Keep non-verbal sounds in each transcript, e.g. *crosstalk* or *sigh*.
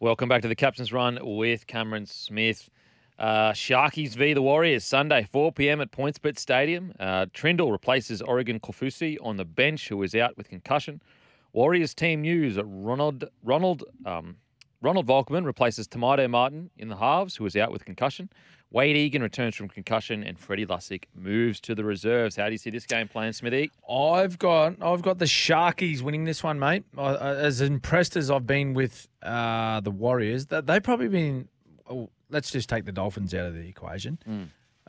Welcome back to the Captain's Run with Cameron Smith. Uh, Sharkies v the Warriors Sunday, 4 p.m. at PointsBet Stadium. Uh, Trindall replaces Oregon Kaufusi on the bench, who is out with concussion. Warriors team news: Ronald Ronald um, Ronald Volkman replaces Te Maire Martin in the halves, who is out with concussion. Wade Egan returns from concussion, and Freddie Lussick moves to the reserves. How do you see this game playing, Smithy? I've got I've got the Sharkies winning this one, mate. I- As impressed as I've been with uh, the Warriors, that they've probably been. Oh, let's just take the Dolphins out of the equation.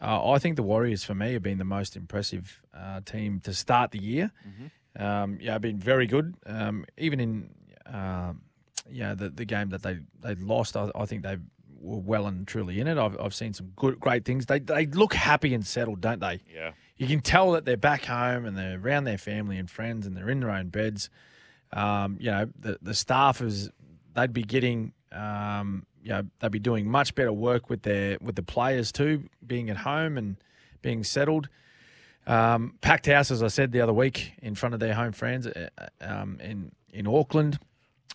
Uh, I think the Warriors, for me, have been the most impressive uh, team to start the year. Um, yeah, been very good. Um, even in um, yeah the the game that they they lost, I, I think they were well and truly in it. I've I've seen some good great things. They they look happy and settled, don't they? Yeah. you can tell that they're back home and they're around their family and friends and they're in their own beds. Um, you know, the the staff is they'd be getting um, you know, they'd be doing much better work with their with the players too, being at home and being settled. Um, packed house, as I said the other week, in front of their home friends uh, um, in in Auckland.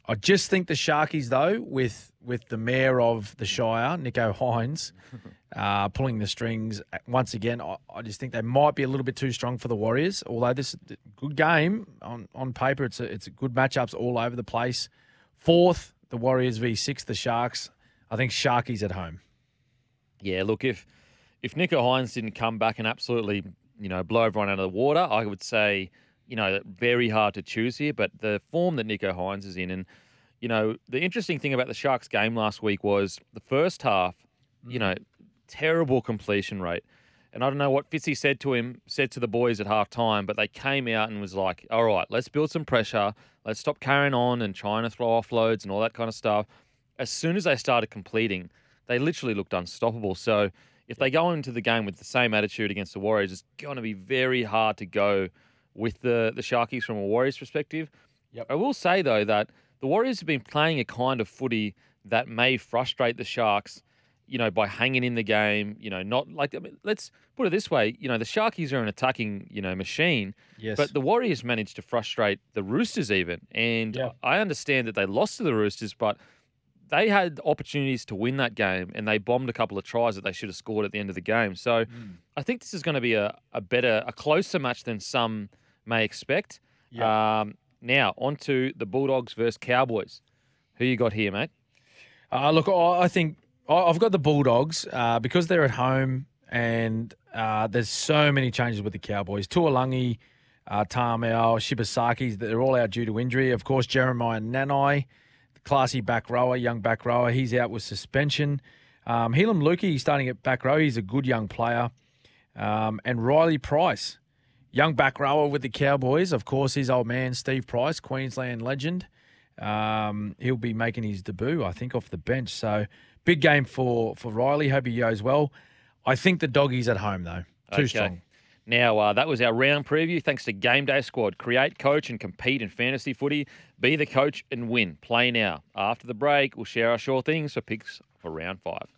I just think the Sharkies, though, with with the mayor of the Shire, Nicho Hynes, *laughs* uh, pulling the strings uh, once again, I, I just think they might be a little bit too strong for the Warriors. Although this is a good game on, on paper, it's a, it's a good matchups all over the place. Fourth, the Warriors v six, the Sharks. I think Sharkies at home. Yeah, look, if if Nicho Hynes didn't come back and absolutely, you know, blow everyone out of the water, I would say, you know, very hard to choose here. But the form that Nicho Hynes is in, and you know, the interesting thing about the Sharks game last week was the first half, you know, mm. terrible completion rate. And I don't know what Fitzy said to him, said to the boys at half time, but they came out and was like, all right, let's build some pressure. Let's stop carrying on and trying to throw offloads and all that kind of stuff. As soon as they started completing, they literally looked unstoppable. So if they go into the game with the same attitude against the Warriors, it's going to be very hard to go with the, the Sharkies from a Warriors perspective. Yep. I will say, though, that the Warriors have been playing a kind of footy that may frustrate the Sharks, you know, by hanging in the game, you know, not like, I mean, let's put it this way, you know, the Sharkies are an attacking, you know, machine, Yes, but the Warriors managed to frustrate the Roosters even. And Yeah. I understand that they lost to the Roosters, but they had opportunities to win that game and they bombed a couple of tries that they should have scored at the end of the game. So hmm. I think this is going to be a, a better, a closer match than some may expect. Um, now, on to the Bulldogs versus Cowboys. Who you got here, mate? Uh, look, I think I've got the Bulldogs uh, because they're at home and uh, there's so many changes with the Cowboys. Tuolangi, uh, Tamau, Shibasaki, they're all out due to injury. Of course, Jeremiah Nanai, the classy back rower, young back rower, he's out with suspension. Um, Heilum Luki starting at back row. He's a good young player. Um, and Riley Price, young back rower with the Cowboys. Of course, his old man, Steve Price, Queensland legend. Um, he'll be making his debut, I think, off the bench. So big game for for Riley. Hope he goes well. I think the doggies at home though, too Okay. strong. Now, uh, that was our round preview. Thanks to Game Day Squad. Create, coach, and compete in fantasy footy. Be the coach and win. Play now. After the break, we'll share our sure things for picks for round five.